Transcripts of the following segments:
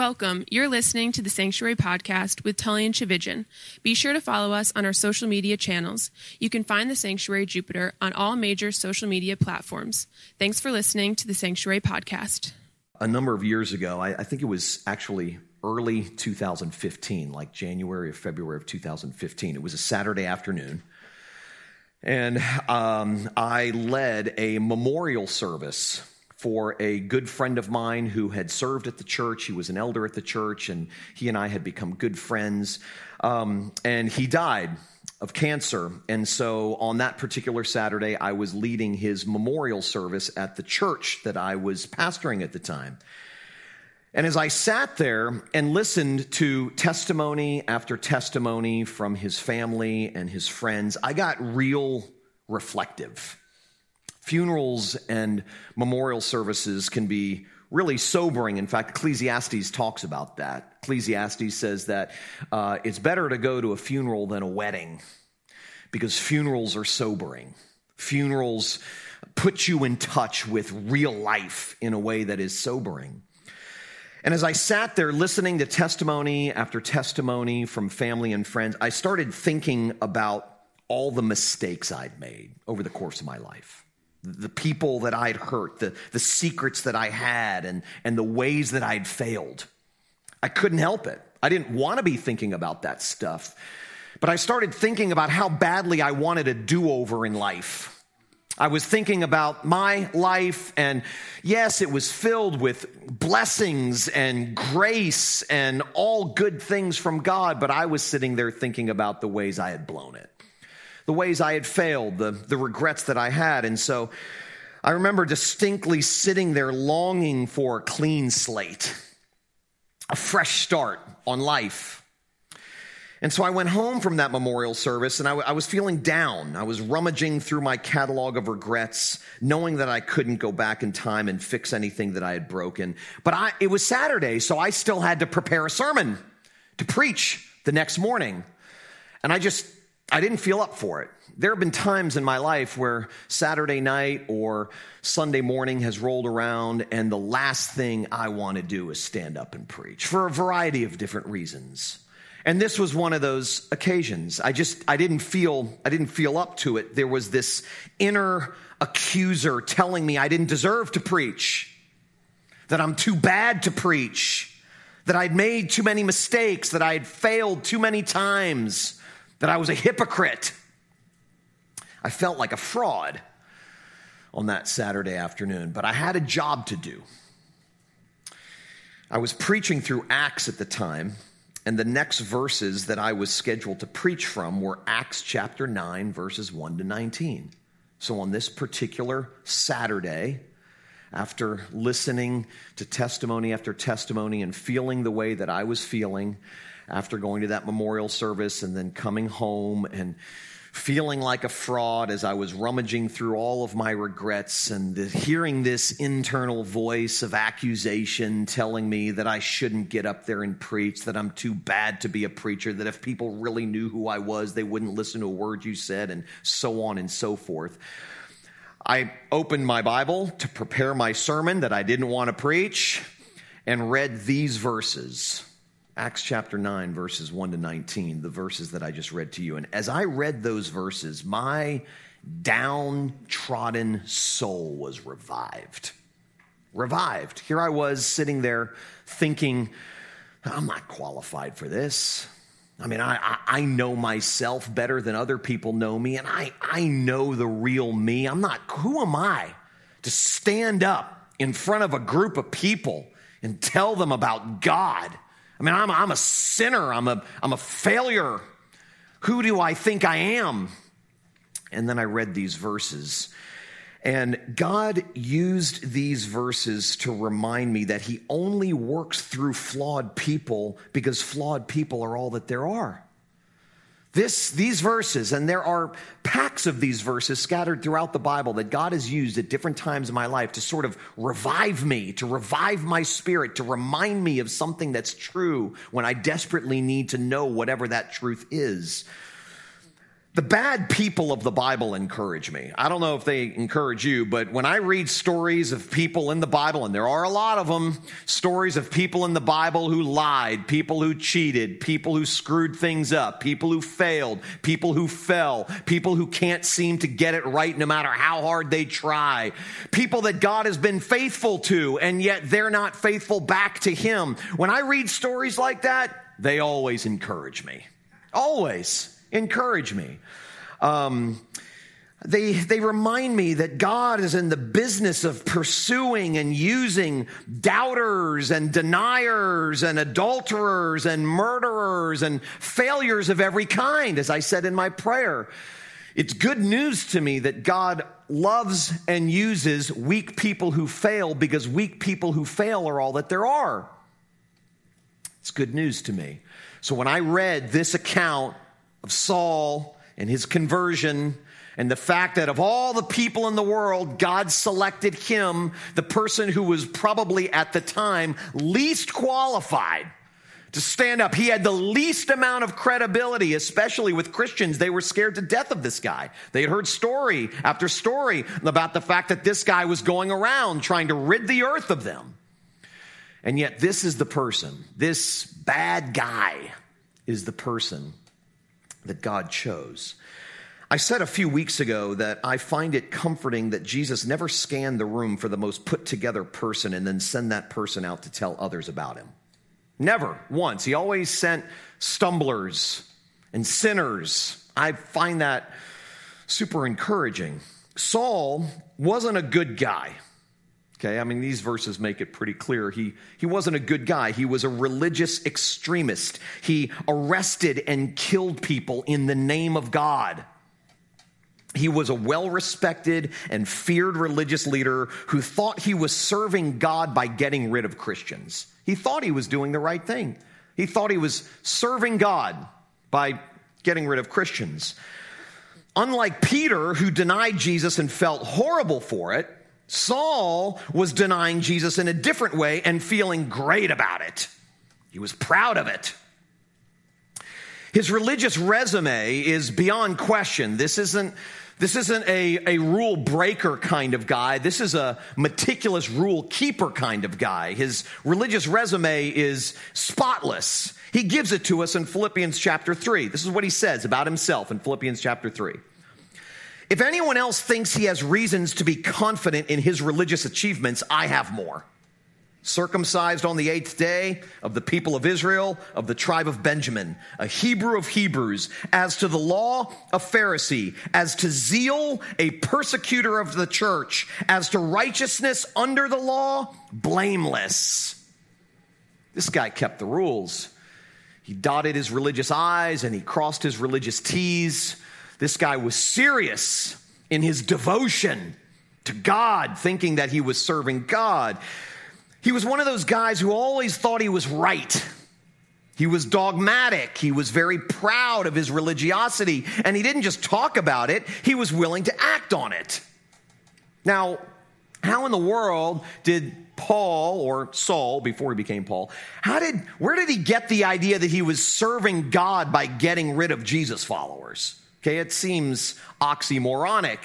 Welcome. You're listening to the Sanctuary Podcast with Tullian Tchividjian. Be sure to follow us on our social media channels. You can find the Sanctuary Jupiter on all major social media platforms. Thanks for listening to the Sanctuary Podcast. A number of years ago, I, I think it was actually early 2015, like January or February of 2015. It was a Saturday afternoon. And um, I led a memorial service for a good friend of mine who had served at the church. He was an elder at the church, and he and I had become good friends. Um, and he died of cancer. And so on that particular Saturday, I was leading his memorial service at the church that I was pastoring at the time. And as I sat there and listened to testimony after testimony from his family and his friends, I got real reflective. Funerals and memorial services can be really sobering. In fact, Ecclesiastes talks about that. Ecclesiastes says that uh, it's better to go to a funeral than a wedding because funerals are sobering. Funerals put you in touch with real life in a way that is sobering. And as I sat there listening to testimony after testimony from family and friends, I started thinking about all the mistakes I'd made over the course of my life the people that I'd hurt, the, the secrets that I had, and, and the ways that I'd failed. I couldn't help it. I didn't want to be thinking about that stuff. But I started thinking about how badly I wanted a do over in life. I was thinking about my life, and yes, it was filled with blessings and grace and all good things from God, but I was sitting there thinking about the ways I had blown it the ways I had failed, the, the regrets that I had. And so I remember distinctly sitting there longing for a clean slate, a fresh start on life. And so I went home from that memorial service and I, w- I was feeling down. I was rummaging through my catalog of regrets, knowing that I couldn't go back in time and fix anything that I had broken. But I, it was Saturday, so I still had to prepare a sermon to preach the next morning. And I just I didn't feel up for it. There have been times in my life where Saturday night or Sunday morning has rolled around, and the last thing I want to do is stand up and preach for a variety of different reasons. And this was one of those occasions. I just, I didn't feel, I didn't feel up to it. There was this inner accuser telling me I didn't deserve to preach, that I'm too bad to preach, that I'd made too many mistakes, that I had failed too many times that I was a hypocrite. I felt like a fraud on that Saturday afternoon, but I had a job to do. I was preaching through Acts at the time, and the next verses that I was scheduled to preach from were Acts chapter 9, verses 1 to 19. So on this particular Saturday, after listening to testimony after testimony and feeling the way that I was feeling, after going to that memorial service and then coming home and feeling like a fraud as I was rummaging through all of my regrets and hearing this internal voice of accusation telling me that I shouldn't get up there and preach, that I'm too bad to be a preacher, that if people really knew who I was, they wouldn't listen to a word you said, and so on and so forth. I opened my Bible to prepare my sermon that I didn't want to preach and read these verses. Acts chapter 9, verses 1 to 19, the verses that I just read to you. And as I read those verses, my downtrodden soul was revived. Revived. Here I was sitting there thinking, I'm not qualified for this. I mean, I, I know myself better than other people know me, and I, I know the real me. I'm not, who am I to stand up in front of a group of people and tell them about God? I mean, I'm, I'm a sinner, I'm a, I'm a failure. Who do I think I am? And then I read these verses. And God used these verses to remind me that He only works through flawed people because flawed people are all that there are. This, these verses, and there are packs of these verses scattered throughout the Bible that God has used at different times in my life to sort of revive me, to revive my spirit, to remind me of something that's true when I desperately need to know whatever that truth is. The bad people of the Bible encourage me. I don't know if they encourage you, but when I read stories of people in the Bible, and there are a lot of them, stories of people in the Bible who lied, people who cheated, people who screwed things up, people who failed, people who fell, people who can't seem to get it right no matter how hard they try, people that God has been faithful to, and yet they're not faithful back to Him. When I read stories like that, they always encourage me. Always encourage me. Um, they, they remind me that God is in the business of pursuing and using doubters and deniers and adulterers and murderers and failures of every kind, as I said in my prayer. It's good news to me that God loves and uses weak people who fail because weak people who fail are all that there are. It's good news to me. So when I read this account of Saul and his conversion and the fact that of all the people in the world, God selected him, the person who was probably at the time least qualified to stand up. He had the least amount of credibility, especially with Christians. They were scared to death of this guy. They had heard story after story about the fact that this guy was going around trying to rid the earth of them. And yet, this is the person, this bad guy is the person that God chose. I said a few weeks ago that I find it comforting that Jesus never scanned the room for the most put together person and then send that person out to tell others about him. Never once. He always sent stumblers and sinners. I find that super encouraging. Saul wasn't a good guy. Okay, I mean, these verses make it pretty clear. He, he wasn't a good guy. He was a religious extremist. He arrested and killed people in the name of God. He was a well respected and feared religious leader who thought he was serving God by getting rid of Christians. He thought he was doing the right thing. He thought he was serving God by getting rid of Christians. Unlike Peter, who denied Jesus and felt horrible for it, Saul was denying Jesus in a different way and feeling great about it. He was proud of it. His religious resume is beyond question. This isn't, this isn't a, a rule breaker kind of guy. This is a meticulous rule keeper kind of guy. His religious resume is spotless. He gives it to us in Philippians chapter 3. This is what he says about himself in Philippians chapter 3. If anyone else thinks he has reasons to be confident in his religious achievements, I have more. Circumcised on the eighth day of the people of Israel, of the tribe of Benjamin, a Hebrew of Hebrews, as to the law, a Pharisee, as to zeal, a persecutor of the church, as to righteousness under the law, blameless. This guy kept the rules. He dotted his religious I's and he crossed his religious T's. This guy was serious in his devotion to God, thinking that he was serving God. He was one of those guys who always thought he was right. He was dogmatic. He was very proud of his religiosity. And he didn't just talk about it, he was willing to act on it. Now, how in the world did Paul or Saul before he became Paul, how did where did he get the idea that he was serving God by getting rid of Jesus followers? Okay, it seems oxymoronic.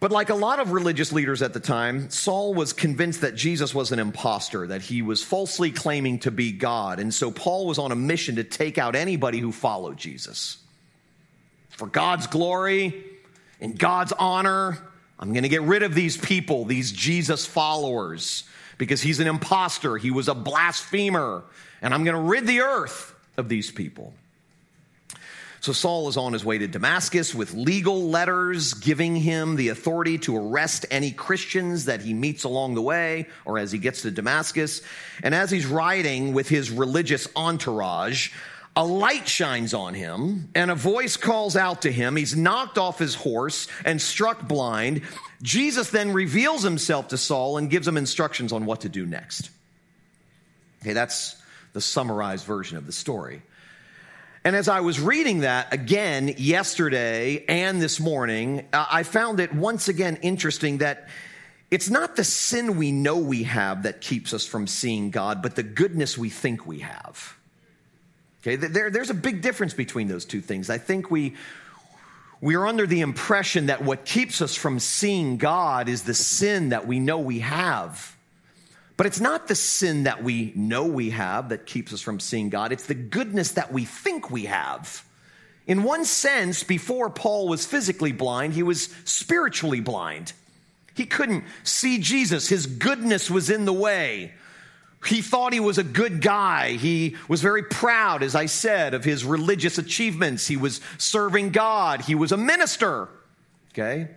But like a lot of religious leaders at the time, Saul was convinced that Jesus was an impostor, that he was falsely claiming to be God. And so Paul was on a mission to take out anybody who followed Jesus. For God's glory, in God's honor, I'm going to get rid of these people, these Jesus followers, because he's an impostor. He was a blasphemer. And I'm going to rid the earth of these people. So Saul is on his way to Damascus with legal letters giving him the authority to arrest any Christians that he meets along the way or as he gets to Damascus. And as he's riding with his religious entourage, a light shines on him and a voice calls out to him. He's knocked off his horse and struck blind. Jesus then reveals himself to Saul and gives him instructions on what to do next. Okay, that's the summarized version of the story. And as I was reading that again yesterday and this morning, uh, I found it once again interesting that it's not the sin we know we have that keeps us from seeing God, but the goodness we think we have. Okay, there, there's a big difference between those two things. I think we, we are under the impression that what keeps us from seeing God is the sin that we know we have. But it's not the sin that we know we have that keeps us from seeing God, it's the goodness that we think we have. In one sense, before Paul was physically blind, he was spiritually blind. He couldn't see Jesus. His goodness was in the way. He thought he was a good guy. He was very proud, as I said, of his religious achievements. He was serving God. He was a minister. Okay?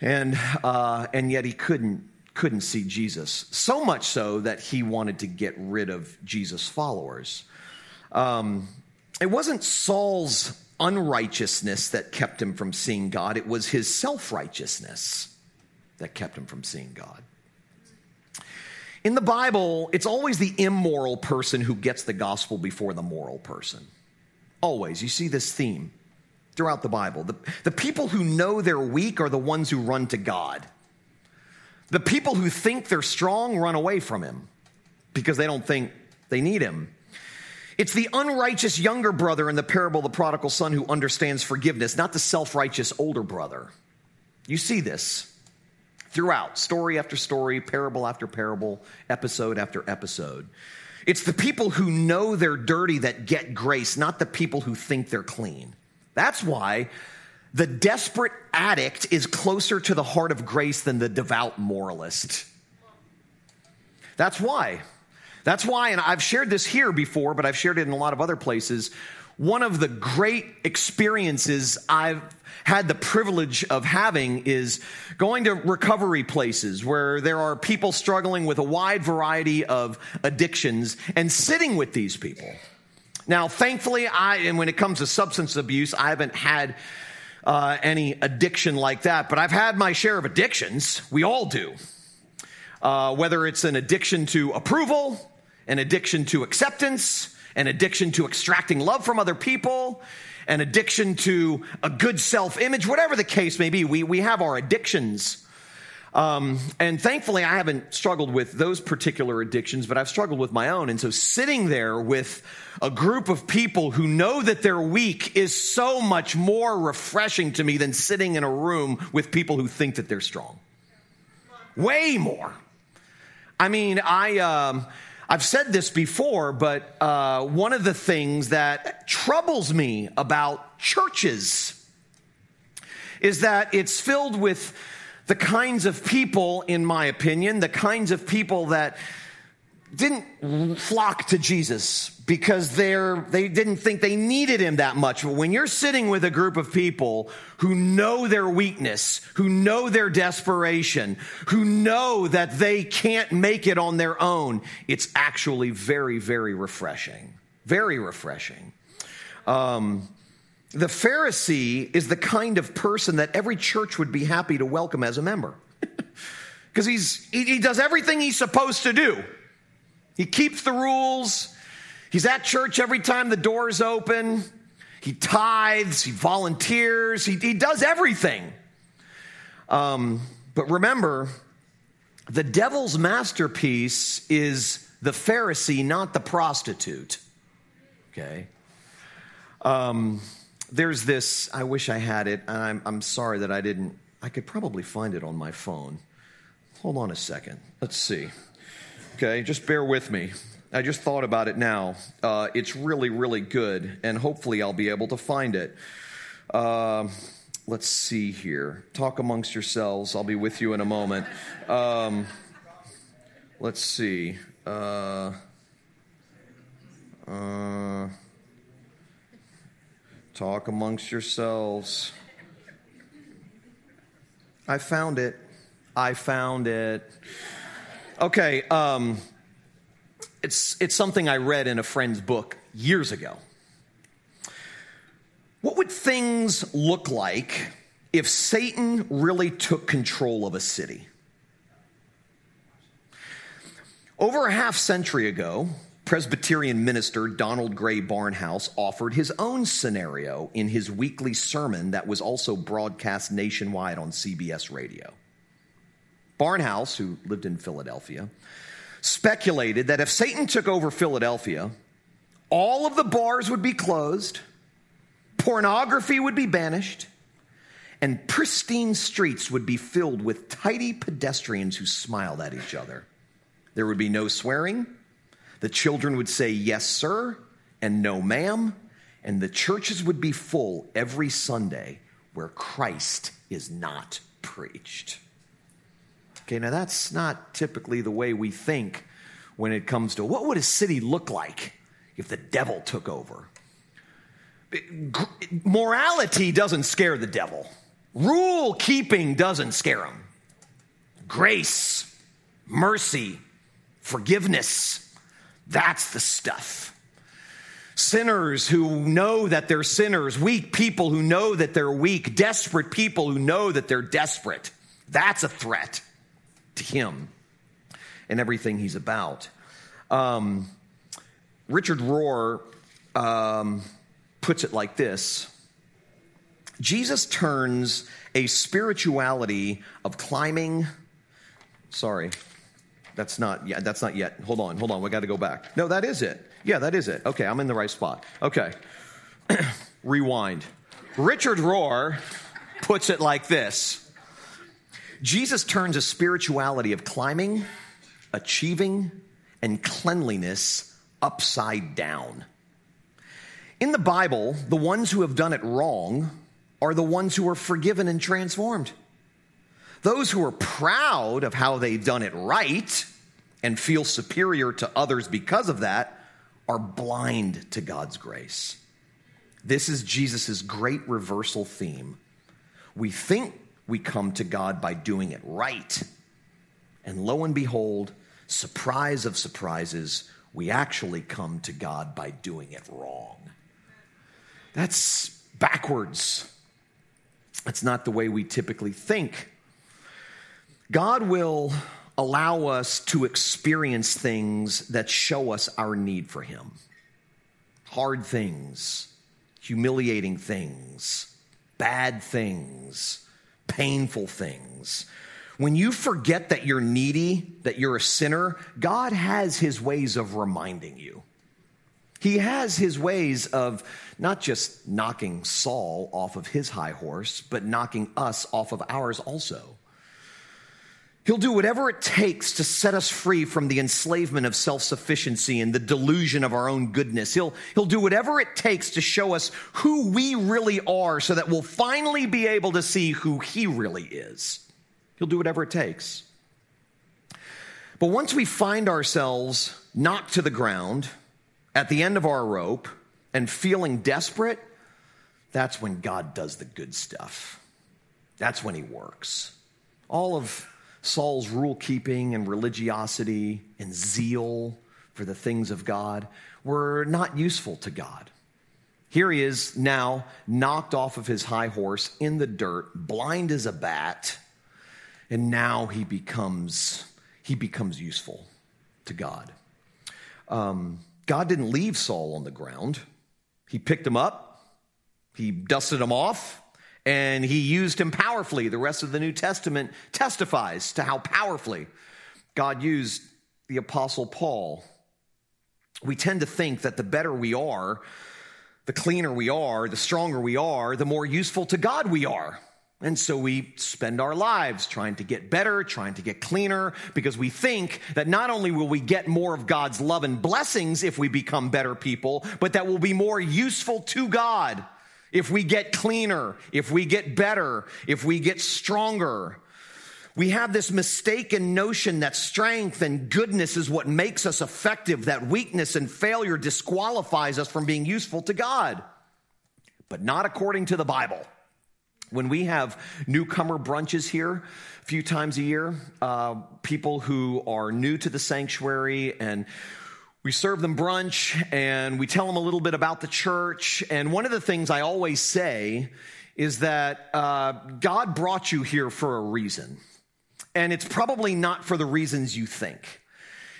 And, uh, and yet he couldn't, couldn't see Jesus. So much so that he wanted to get rid of Jesus' followers. Um, it wasn't Saul's unrighteousness that kept him from seeing God, it was his self righteousness that kept him from seeing God. In the Bible, it's always the immoral person who gets the gospel before the moral person. Always. You see this theme throughout the Bible. The, the people who know they're weak are the ones who run to God. The people who think they're strong run away from Him because they don't think they need Him. It's the unrighteous younger brother in the parable of the prodigal son who understands forgiveness, not the self righteous older brother. You see this throughout, story after story, parable after parable, episode after episode. It's the people who know they're dirty that get grace, not the people who think they're clean. That's why the desperate addict is closer to the heart of grace than the devout moralist. That's why. That's why, and I've shared this here before, but I've shared it in a lot of other places. One of the great experiences I've had the privilege of having is going to recovery places where there are people struggling with a wide variety of addictions and sitting with these people. Now, thankfully, I, and when it comes to substance abuse, I haven't had uh, any addiction like that, but I've had my share of addictions. We all do. Uh, whether it's an addiction to approval, an addiction to acceptance, an addiction to extracting love from other people, an addiction to a good self image, whatever the case may be. We, we have our addictions. Um, and thankfully, I haven't struggled with those particular addictions, but I've struggled with my own. And so, sitting there with a group of people who know that they're weak is so much more refreshing to me than sitting in a room with people who think that they're strong. Way more. I mean, I. Um, I've said this before, but uh, one of the things that troubles me about churches is that it's filled with the kinds of people, in my opinion, the kinds of people that didn't flock to Jesus because they're, they didn't think they needed him that much. But when you're sitting with a group of people who know their weakness, who know their desperation, who know that they can't make it on their own, it's actually very, very refreshing. Very refreshing. Um, the Pharisee is the kind of person that every church would be happy to welcome as a member. Because he's he, he does everything he's supposed to do. He keeps the rules. He's at church every time the doors open. He tithes, he volunteers, he, he does everything. Um, but remember, the devil's masterpiece is the Pharisee, not the prostitute. Okay? Um, there's this, I wish I had it, and I'm, I'm sorry that I didn't. I could probably find it on my phone. Hold on a second. Let's see. Okay, just bear with me. I just thought about it now. Uh, it's really, really good, and hopefully I'll be able to find it. Uh, let's see here. Talk amongst yourselves. I'll be with you in a moment. Um, let's see. Uh, uh talk amongst yourselves. I found it. I found it. Okay, um, it's, it's something I read in a friend's book years ago. What would things look like if Satan really took control of a city? Over a half century ago, Presbyterian minister Donald Grey Barnhouse offered his own scenario in his weekly sermon that was also broadcast nationwide on CBS radio. Barnhouse, who lived in Philadelphia, speculated that if Satan took over Philadelphia, all of the bars would be closed, pornography would be banished, and pristine streets would be filled with tidy pedestrians who smiled at each other. There would be no swearing. The children would say, Yes, sir, and no, ma'am. And the churches would be full every Sunday where Christ is not preached. Okay, now that's not typically the way we think when it comes to what would a city look like if the devil took over. Morality doesn't scare the devil. Rule keeping doesn't scare him. Grace, mercy, forgiveness, that's the stuff. Sinners who know that they're sinners, weak people who know that they're weak, desperate people who know that they're desperate. That's a threat to him and everything he's about. Um, Richard Rohr um, puts it like this Jesus turns a spirituality of climbing. Sorry, that's not yet. That's not yet. Hold on, hold on. We got to go back. No, that is it. Yeah, that is it. Okay, I'm in the right spot. Okay, rewind. Richard Rohr puts it like this Jesus turns a spirituality of climbing, achieving, and cleanliness upside down. In the Bible, the ones who have done it wrong are the ones who are forgiven and transformed. Those who are proud of how they've done it right and feel superior to others because of that are blind to God's grace. This is Jesus' great reversal theme. We think we come to God by doing it right. And lo and behold, surprise of surprises, we actually come to God by doing it wrong. That's backwards. That's not the way we typically think. God will allow us to experience things that show us our need for Him hard things, humiliating things, bad things, painful things. When you forget that you're needy, that you're a sinner, God has His ways of reminding you. He has his ways of not just knocking Saul off of his high horse, but knocking us off of ours also. He'll do whatever it takes to set us free from the enslavement of self sufficiency and the delusion of our own goodness. He'll, he'll do whatever it takes to show us who we really are so that we'll finally be able to see who He really is. He'll do whatever it takes. But once we find ourselves knocked to the ground, at the end of our rope and feeling desperate, that's when God does the good stuff. That's when he works. All of Saul's rule keeping and religiosity and zeal for the things of God were not useful to God. Here he is now knocked off of his high horse in the dirt, blind as a bat, and now he becomes he becomes useful to God. Um, God didn't leave Saul on the ground. He picked him up, he dusted him off, and he used him powerfully. The rest of the New Testament testifies to how powerfully God used the Apostle Paul. We tend to think that the better we are, the cleaner we are, the stronger we are, the more useful to God we are. And so we spend our lives trying to get better, trying to get cleaner, because we think that not only will we get more of God's love and blessings if we become better people, but that will be more useful to God if we get cleaner, if we get better, if we get stronger. We have this mistaken notion that strength and goodness is what makes us effective, that weakness and failure disqualifies us from being useful to God. But not according to the Bible. When we have newcomer brunches here a few times a year, uh, people who are new to the sanctuary and we serve them brunch and we tell them a little bit about the church. And one of the things I always say is that uh, God brought you here for a reason. And it's probably not for the reasons you think.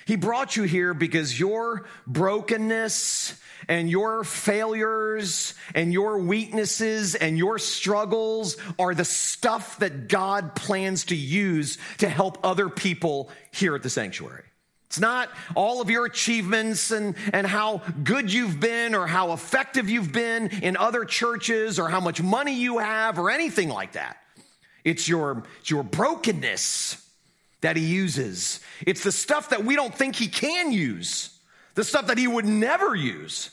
He brought you here because your brokenness and your failures and your weaknesses and your struggles are the stuff that God plans to use to help other people here at the sanctuary. It's not all of your achievements and, and how good you've been or how effective you've been in other churches or how much money you have or anything like that. It's your, it's your brokenness that he uses. It's the stuff that we don't think he can use, the stuff that he would never use.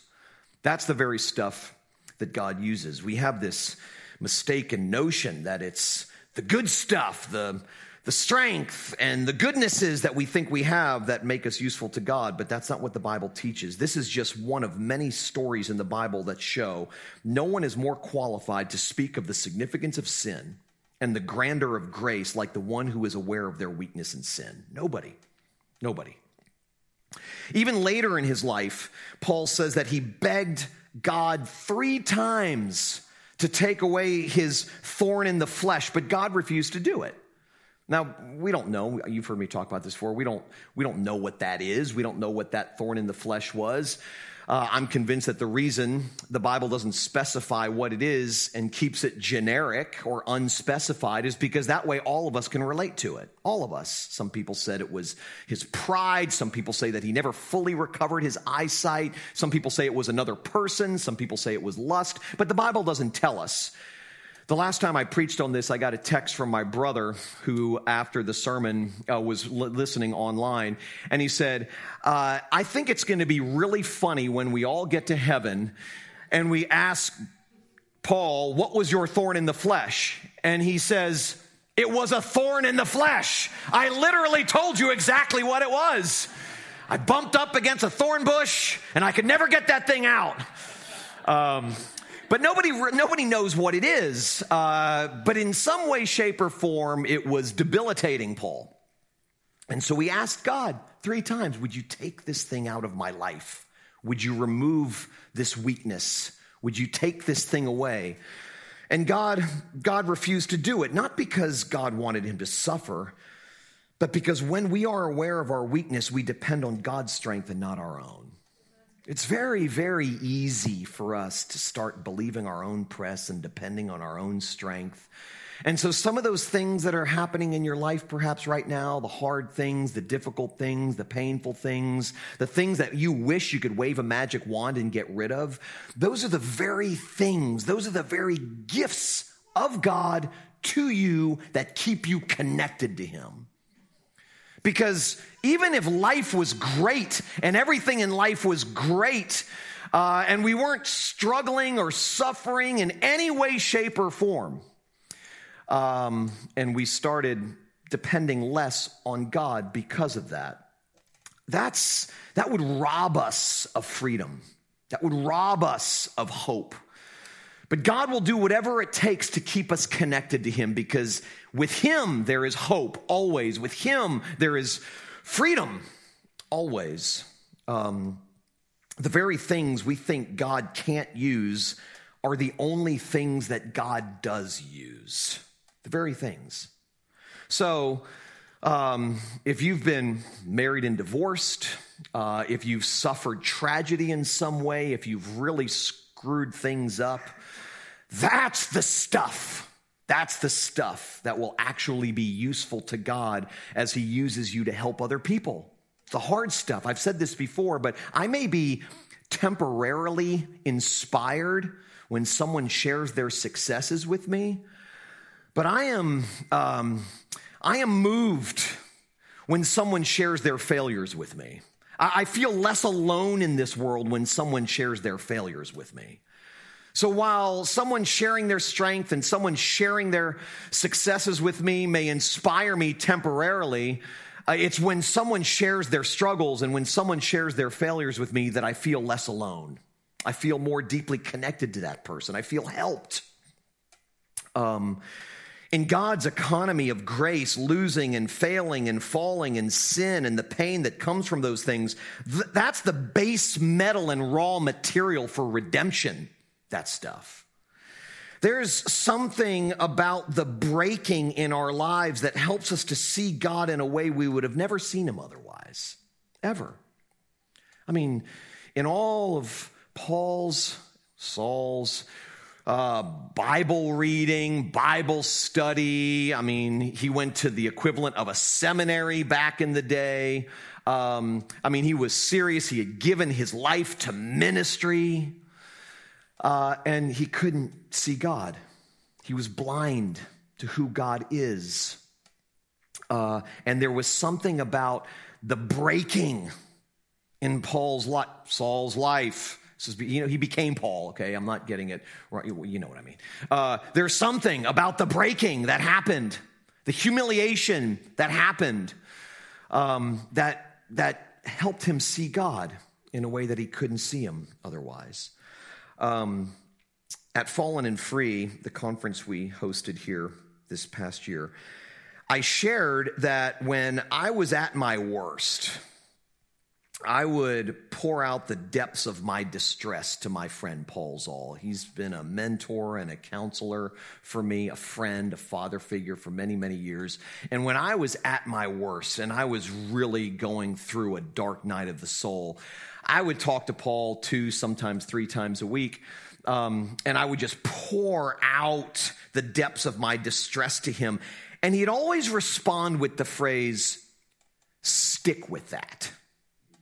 That's the very stuff that God uses. We have this mistaken notion that it's the good stuff, the the strength and the goodnesses that we think we have that make us useful to God, but that's not what the Bible teaches. This is just one of many stories in the Bible that show no one is more qualified to speak of the significance of sin and the grandeur of grace like the one who is aware of their weakness and sin. Nobody. Nobody. Even later in his life, Paul says that he begged God three times to take away his thorn in the flesh, but God refused to do it. Now, we don't know. You've heard me talk about this before. We don't, we don't know what that is. We don't know what that thorn in the flesh was. Uh, I'm convinced that the reason the Bible doesn't specify what it is and keeps it generic or unspecified is because that way all of us can relate to it. All of us. Some people said it was his pride. Some people say that he never fully recovered his eyesight. Some people say it was another person. Some people say it was lust. But the Bible doesn't tell us. The last time I preached on this, I got a text from my brother who, after the sermon, uh, was li- listening online, and he said, uh, I think it's going to be really funny when we all get to heaven and we ask Paul, What was your thorn in the flesh? And he says, It was a thorn in the flesh. I literally told you exactly what it was. I bumped up against a thorn bush and I could never get that thing out. Um, but nobody, nobody knows what it is. Uh, but in some way, shape, or form, it was debilitating Paul. And so he asked God three times Would you take this thing out of my life? Would you remove this weakness? Would you take this thing away? And God, God refused to do it, not because God wanted him to suffer, but because when we are aware of our weakness, we depend on God's strength and not our own. It's very, very easy for us to start believing our own press and depending on our own strength. And so, some of those things that are happening in your life, perhaps right now, the hard things, the difficult things, the painful things, the things that you wish you could wave a magic wand and get rid of, those are the very things, those are the very gifts of God to you that keep you connected to Him. Because even if life was great and everything in life was great, uh, and we weren't struggling or suffering in any way, shape, or form, um, and we started depending less on God because of that, that's, that would rob us of freedom. That would rob us of hope. But God will do whatever it takes to keep us connected to Him because with Him there is hope always. With Him there is freedom always. Um, the very things we think God can't use are the only things that God does use. The very things. So, um, if you've been married and divorced, uh, if you've suffered tragedy in some way, if you've really screwed things up, that's the stuff. That's the stuff that will actually be useful to God as He uses you to help other people. The hard stuff. I've said this before, but I may be temporarily inspired when someone shares their successes with me, but I am, um, I am moved when someone shares their failures with me. I feel less alone in this world when someone shares their failures with me. So while someone sharing their strength and someone sharing their successes with me may inspire me temporarily, uh, it's when someone shares their struggles and when someone shares their failures with me that I feel less alone. I feel more deeply connected to that person. I feel helped. Um, in God's economy of grace, losing and failing and falling and sin and the pain that comes from those things, th- that's the base metal and raw material for redemption that stuff. There's something about the breaking in our lives that helps us to see God in a way we would have never seen him otherwise, ever. I mean, in all of Paul's, Saul's uh, Bible reading, Bible study. I mean, he went to the equivalent of a seminary back in the day. Um, I mean, he was serious. He had given his life to ministry, uh, and he couldn't see God. He was blind to who God is. Uh, and there was something about the breaking in Paul's life, Saul's life. This is, you know, he became Paul. Okay, I'm not getting it right. You know what I mean. Uh, there's something about the breaking that happened, the humiliation that happened, um, that that helped him see God in a way that he couldn't see him otherwise. Um, at Fallen and Free, the conference we hosted here this past year, I shared that when I was at my worst, I would pour out the depths of my distress to my friend Paul Zahl. He's been a mentor and a counselor for me, a friend, a father figure for many, many years. And when I was at my worst and I was really going through a dark night of the soul, I would talk to Paul two, sometimes three times a week. Um, and I would just pour out the depths of my distress to him. And he'd always respond with the phrase, stick with that.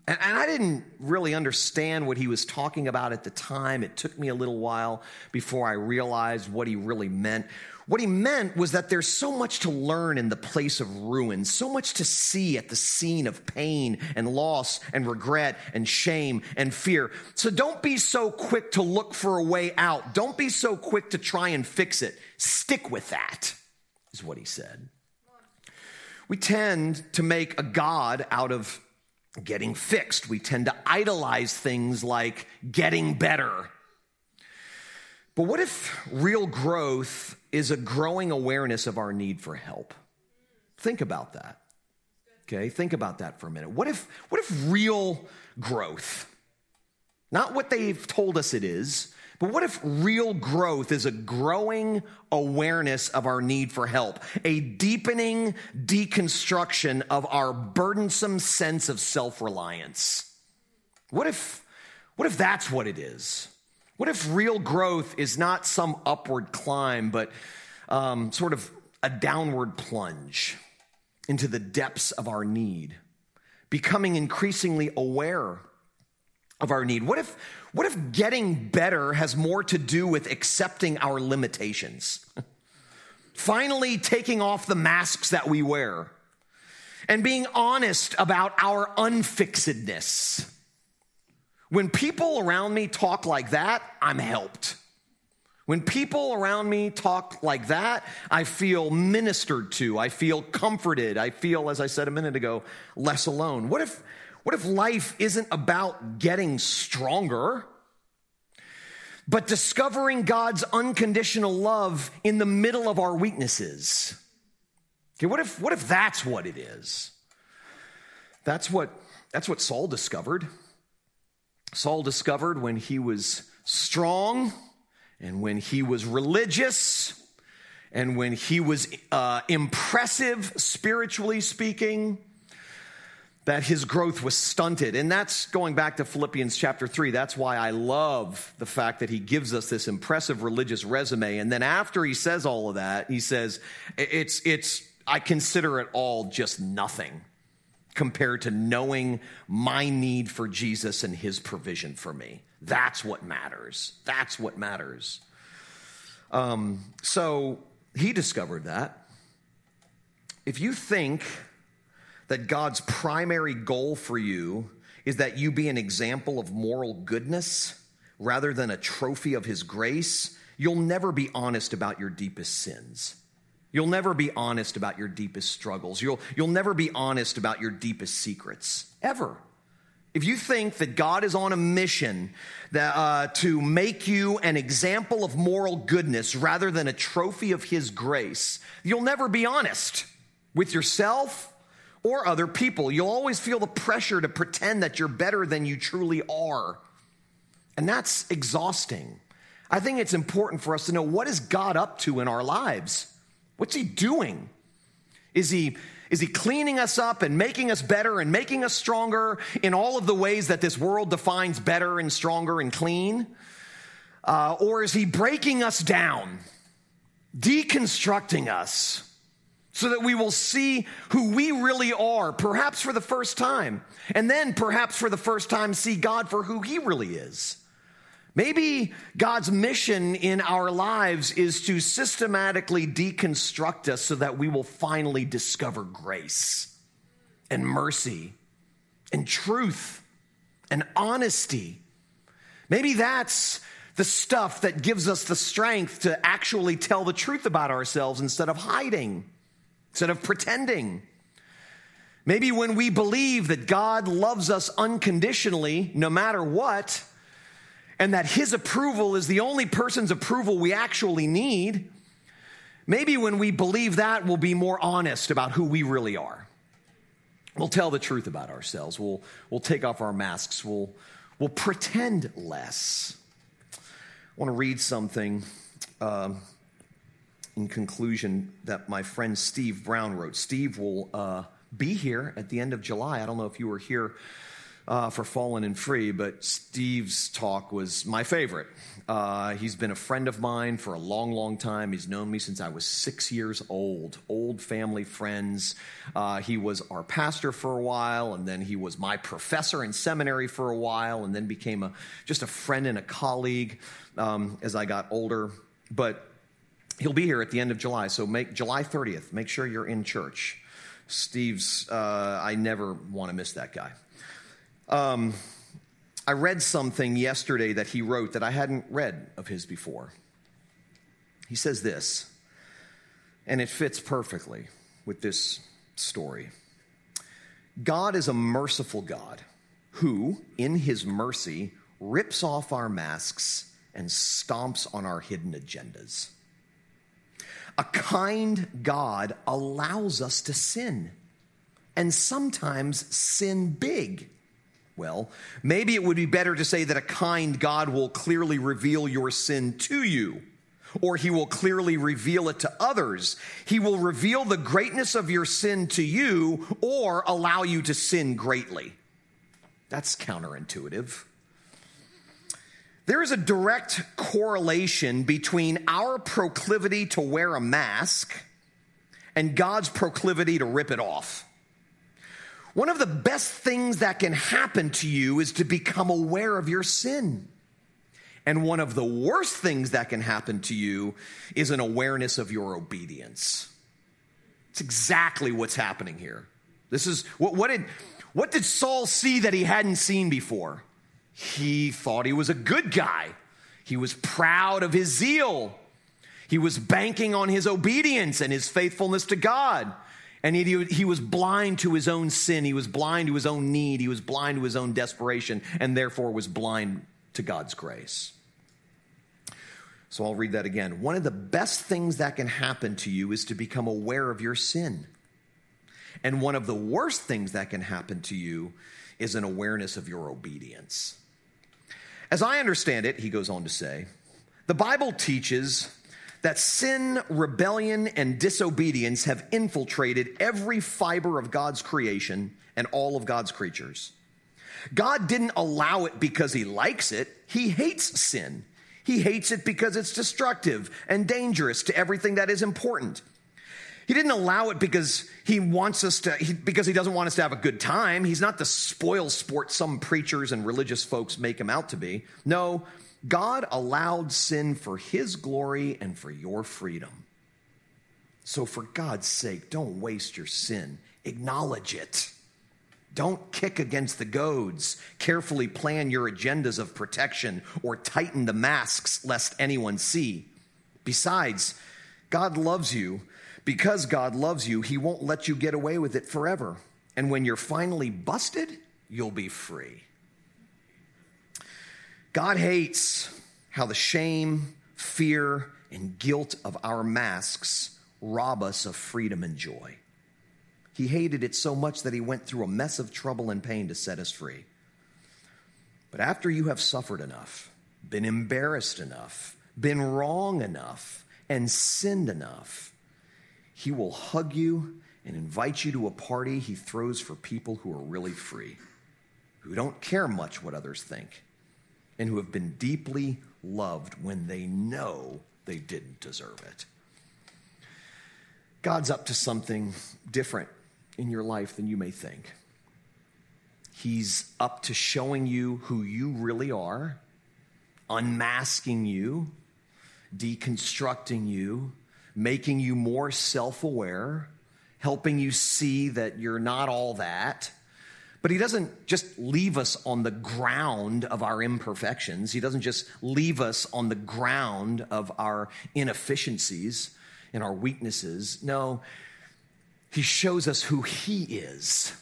And, and, I didn't really understand what he was talking about at the time. It took me a little while before I realized what he really meant. What he meant was that there's so much to learn in the place of ruin, so much to see at the scene of pain and loss and regret and shame and fear. So don't be so quick to look for a way out. Don't be so quick to try and fix it. Stick with that is what he said. We tend to make a God out of getting fixed. We tend to idolize things like getting better. But what if real growth is a growing awareness of our need for help? Think about that. Okay, think about that for a minute. What if what if real growth, not what they've told us it is, but what if real growth is a growing awareness of our need for help, a deepening deconstruction of our burdensome sense of self reliance? What if, what if that's what it is? What if real growth is not some upward climb, but um, sort of a downward plunge into the depths of our need, becoming increasingly aware of our need? What if, what if getting better has more to do with accepting our limitations? Finally, taking off the masks that we wear and being honest about our unfixedness. When people around me talk like that, I'm helped. When people around me talk like that, I feel ministered to. I feel comforted. I feel, as I said a minute ago, less alone. What if, what if life isn't about getting stronger, but discovering God's unconditional love in the middle of our weaknesses? Okay, what if, what if that's what it is? That's what, that's what Saul discovered. Saul discovered when he was strong and when he was religious and when he was uh, impressive, spiritually speaking that his growth was stunted. And that's going back to Philippians chapter 3. That's why I love the fact that he gives us this impressive religious resume. And then after he says all of that, he says, it's, it's, I consider it all just nothing compared to knowing my need for Jesus and his provision for me. That's what matters. That's what matters. Um, so he discovered that. If you think that God's primary goal for you is that you be an example of moral goodness rather than a trophy of His grace, you'll never be honest about your deepest sins. You'll never be honest about your deepest struggles. You'll, you'll never be honest about your deepest secrets, ever. If you think that God is on a mission that, uh, to make you an example of moral goodness rather than a trophy of His grace, you'll never be honest with yourself or other people. You'll always feel the pressure to pretend that you're better than you truly are. And that's exhausting. I think it's important for us to know what is God up to in our lives? What's he doing? Is he is he cleaning us up and making us better and making us stronger in all of the ways that this world defines better and stronger and clean? Uh, or is he breaking us down, deconstructing us? So that we will see who we really are, perhaps for the first time, and then perhaps for the first time see God for who He really is. Maybe God's mission in our lives is to systematically deconstruct us so that we will finally discover grace and mercy and truth and honesty. Maybe that's the stuff that gives us the strength to actually tell the truth about ourselves instead of hiding instead of pretending. Maybe when we believe that God loves us unconditionally, no matter what, and that His approval is the only person's approval we actually need, maybe when we believe that, we'll be more honest about who we really are. We'll tell the truth about ourselves. We'll, we'll take off our masks. We'll, we'll pretend less. I want to read something. Um, in conclusion that my friend Steve Brown wrote. Steve will uh, be here at the end of July. I don't know if you were here uh, for Fallen and Free, but Steve's talk was my favorite. Uh, he's been a friend of mine for a long, long time. He's known me since I was six years old, old family friends. Uh, he was our pastor for a while, and then he was my professor in seminary for a while, and then became a, just a friend and a colleague um, as I got older. But He'll be here at the end of July, so make July 30th. Make sure you're in church. Steve's, uh, I never want to miss that guy. Um, I read something yesterday that he wrote that I hadn't read of his before. He says this, and it fits perfectly with this story. God is a merciful God who, in his mercy, rips off our masks and stomps on our hidden agendas. A kind God allows us to sin, and sometimes sin big. Well, maybe it would be better to say that a kind God will clearly reveal your sin to you, or he will clearly reveal it to others. He will reveal the greatness of your sin to you, or allow you to sin greatly. That's counterintuitive. There is a direct correlation between our proclivity to wear a mask and God's proclivity to rip it off. One of the best things that can happen to you is to become aware of your sin. And one of the worst things that can happen to you is an awareness of your obedience. It's exactly what's happening here. This is what, what did what did Saul see that he hadn't seen before? He thought he was a good guy. He was proud of his zeal. He was banking on his obedience and his faithfulness to God. And he, he was blind to his own sin. He was blind to his own need. He was blind to his own desperation, and therefore was blind to God's grace. So I'll read that again. One of the best things that can happen to you is to become aware of your sin. And one of the worst things that can happen to you is an awareness of your obedience. As I understand it, he goes on to say, the Bible teaches that sin, rebellion, and disobedience have infiltrated every fiber of God's creation and all of God's creatures. God didn't allow it because he likes it, he hates sin. He hates it because it's destructive and dangerous to everything that is important. He didn't allow it because he wants us to, he, because he doesn't want us to have a good time. He's not the spoil sport some preachers and religious folks make him out to be. No, God allowed sin for his glory and for your freedom. So, for God's sake, don't waste your sin. Acknowledge it. Don't kick against the goads. Carefully plan your agendas of protection or tighten the masks lest anyone see. Besides, God loves you because God loves you, He won't let you get away with it forever. And when you're finally busted, you'll be free. God hates how the shame, fear, and guilt of our masks rob us of freedom and joy. He hated it so much that he went through a mess of trouble and pain to set us free. But after you have suffered enough, been embarrassed enough, been wrong enough, and sinned enough, he will hug you and invite you to a party he throws for people who are really free, who don't care much what others think, and who have been deeply loved when they know they didn't deserve it. God's up to something different in your life than you may think. He's up to showing you who you really are, unmasking you, deconstructing you, making you more self aware, helping you see that you're not all that. But he doesn't just leave us on the ground of our imperfections. He doesn't just leave us on the ground of our inefficiencies and our weaknesses. No, he shows us who he is.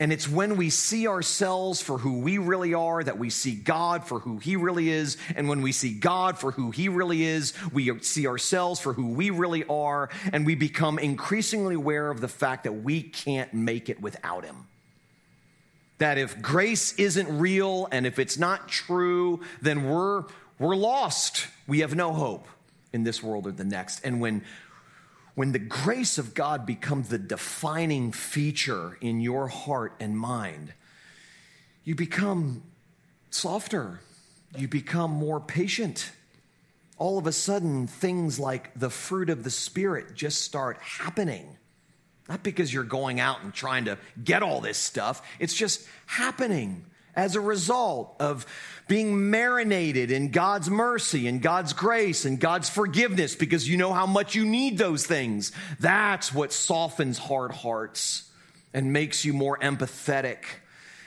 And it's when we see ourselves for who we really are that we see God for who He really is. And when we see God for who He really is, we see ourselves for who we really are. And we become increasingly aware of the fact that we can't make it without Him. That if grace isn't real and if it's not true, then we're, we're lost. We have no hope in this world or the next. And when when the grace of God becomes the defining feature in your heart and mind, you become softer, you become more patient. All of a sudden, things like the fruit of the Spirit just start happening. Not because you're going out and trying to get all this stuff, it's just happening as a result of being marinated in God's mercy and God's grace and God's forgiveness because you know how much you need those things. That's what softens hard hearts and makes you more empathetic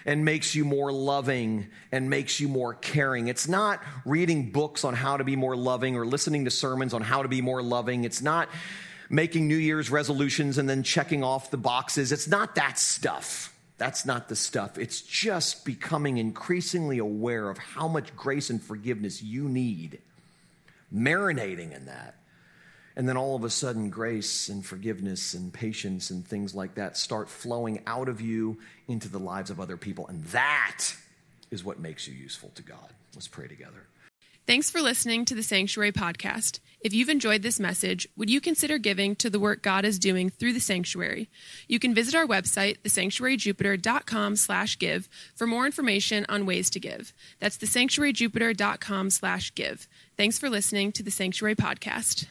and makes you more loving and makes you more caring. It's not reading books on how to be more loving or listening to sermons on how to be more loving. It's not making New Year's resolutions and then checking off the boxes. It's not that stuff. That's not the stuff. It's just becoming increasingly aware of how much grace and forgiveness you need, marinating in that. And then all of a sudden, grace and forgiveness and patience and things like that start flowing out of you into the lives of other people. And that is what makes you useful to God. Let's pray together. Thanks for listening to the Sanctuary Podcast. If you've enjoyed this message, would you consider giving to the work God is doing through the Sanctuary? You can visit our website, thesanctuaryjupiter.com slash give, for more information on ways to give. That's thesanctuaryjupiter.com slash give. Thanks for listening to the Sanctuary Podcast.